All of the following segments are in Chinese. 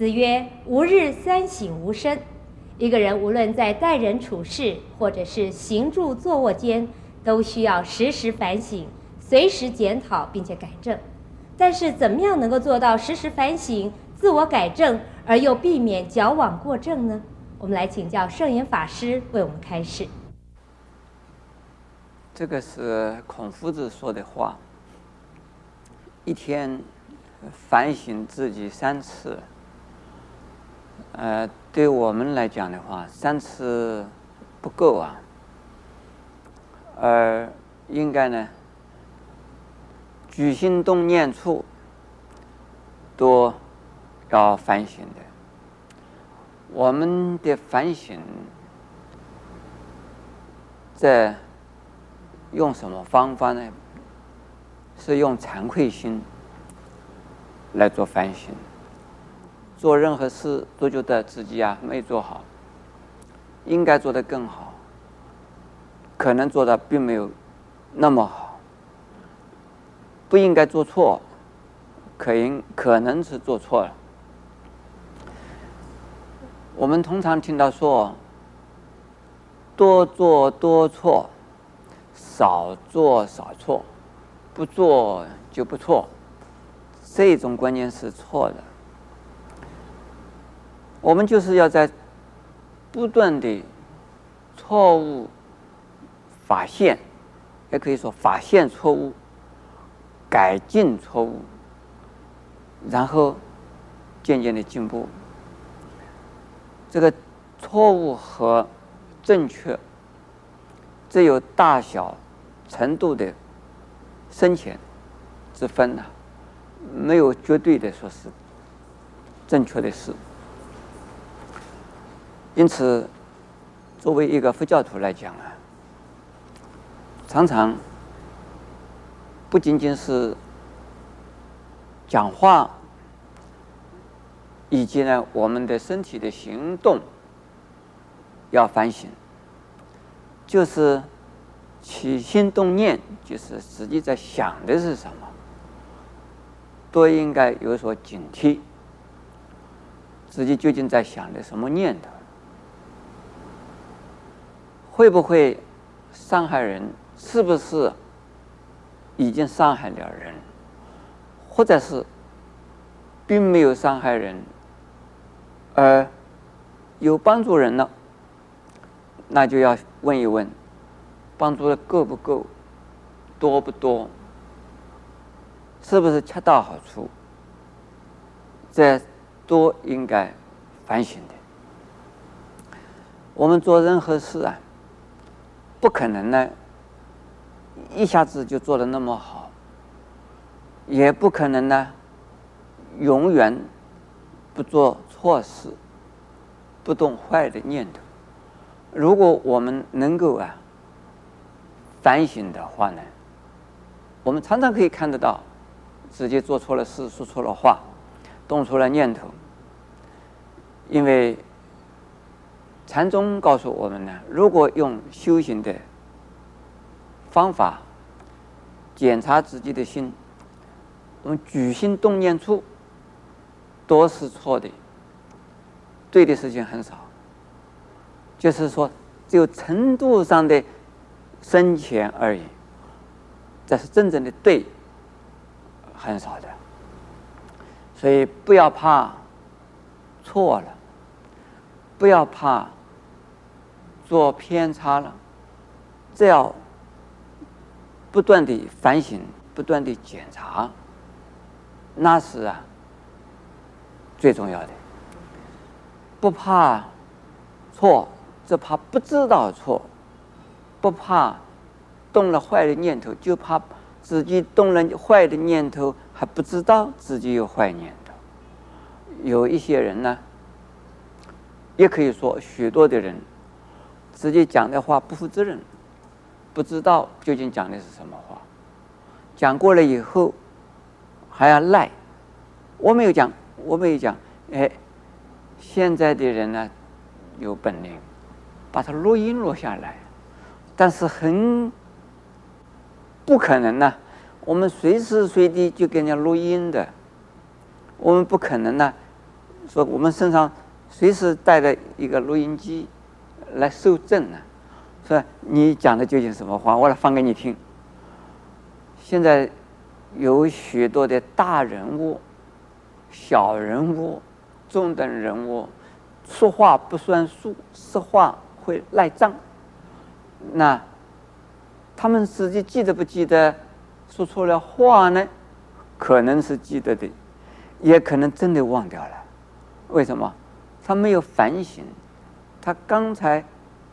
子曰：“吾日三省吾身。”一个人无论在待人处事，或者是行住坐卧间，都需要时时反省，随时检讨，并且改正。但是，怎么样能够做到时时反省、自我改正，而又避免矫枉过正呢？我们来请教圣严法师为我们开示。这个是孔夫子说的话：一天反省自己三次。呃，对我们来讲的话，三次不够啊，而应该呢，举心动念处都要反省的。我们的反省在用什么方法呢？是用惭愧心来做反省。做任何事都觉得自己啊没做好，应该做得更好，可能做的并没有那么好，不应该做错，可应可能是做错了。我们通常听到说，多做多错，少做少错，不做就不错，这种观念是错的。我们就是要在不断的错误发现，也可以说发现错误、改进错误，然后渐渐的进步。这个错误和正确，只有大小程度的深浅之分呐，没有绝对的说是正确的事。因此，作为一个佛教徒来讲啊，常常不仅仅是讲话，以及呢我们的身体的行动要反省，就是起心动念，就是实际在想的是什么，都应该有所警惕，自己究竟在想的什么念头。会不会伤害人？是不是已经伤害了人？或者是并没有伤害人，而有帮助人呢？那就要问一问，帮助的够不够，多不多？是不是恰到好处？这都应该反省的。我们做任何事啊。不可能呢，一下子就做得那么好，也不可能呢，永远不做错事，不动坏的念头。如果我们能够啊反省的话呢，我们常常可以看得到自己做错了事、说错了话、动错了念头，因为。禅宗告诉我们呢，如果用修行的方法检查自己的心，我们举心动念处都是错的，对的事情很少。就是说，只有程度上的深浅而已，这是真正的对很少的。所以不要怕错了，不要怕。做偏差了，这要不断的反省，不断的检查，那是啊最重要的。不怕错，只怕不知道错；不怕动了坏的念头，就怕自己动了坏的念头还不知道自己有坏念头。有一些人呢，也可以说许多的人。直接讲的话不负责任，不知道究竟讲的是什么话，讲过了以后还要赖，我没有讲，我没有讲，哎，现在的人呢有本领，把它录音录下来，但是很不可能呢，我们随时随地就给人家录音的，我们不可能呢，说我们身上随时带着一个录音机。来收证呢，说你讲的究竟什么话，我来放给你听。现在有许多的大人物、小人物、中等人物，说话不算数，说话会赖账。那他们自己记得不记得说错了话呢？可能是记得的，也可能真的忘掉了。为什么？他没有反省。他刚才、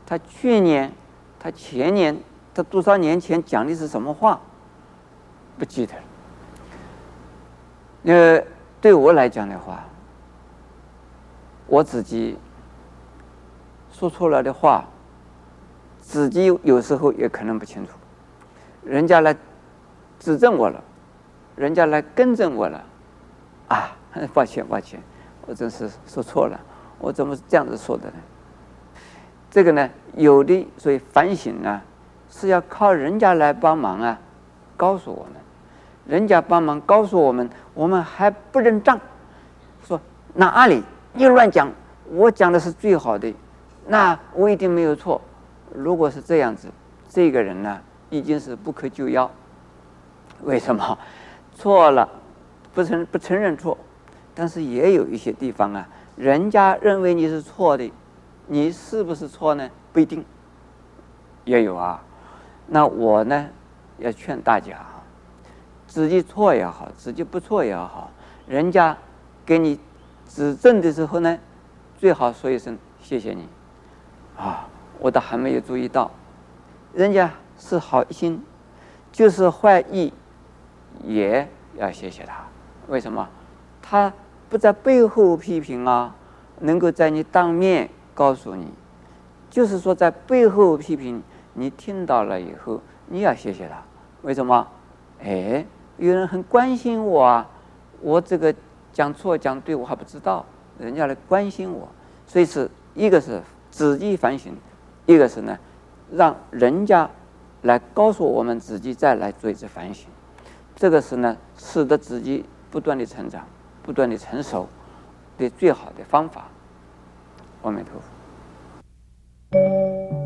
他去年、他前年、他多少年前讲的是什么话？不记得了。呃，对我来讲的话，我自己说出来的话，自己有时候也可能不清楚。人家来指正我了，人家来更正我了，啊，抱歉抱歉，我真是说错了，我怎么这样子说的呢？这个呢，有的所以反省啊，是要靠人家来帮忙啊，告诉我们。人家帮忙告诉我们，我们还不认账，说那阿里你乱讲，我讲的是最好的，那我一定没有错。如果是这样子，这个人呢已经是不可救药。为什么？错了，不承不承认错，但是也有一些地方啊，人家认为你是错的，你是不是错呢？不一定，也有啊。那我呢要劝大家啊。自己错也好，自己不错也好，人家给你指正的时候呢，最好说一声谢谢你。啊，我倒还没有注意到，人家是好心，就是坏意，也要谢谢他。为什么？他不在背后批评啊，能够在你当面告诉你，就是说在背后批评，你听到了以后，你要谢谢他。为什么？哎。有人很关心我啊，我这个讲错讲对，我还不知道，人家来关心我，所以是一个是自己反省，一个是呢，让人家来告诉我们自己再来做一次反省，这个是呢，使得自己不断的成长，不断的成熟的最好的方法。Ամենքով։ Thank you.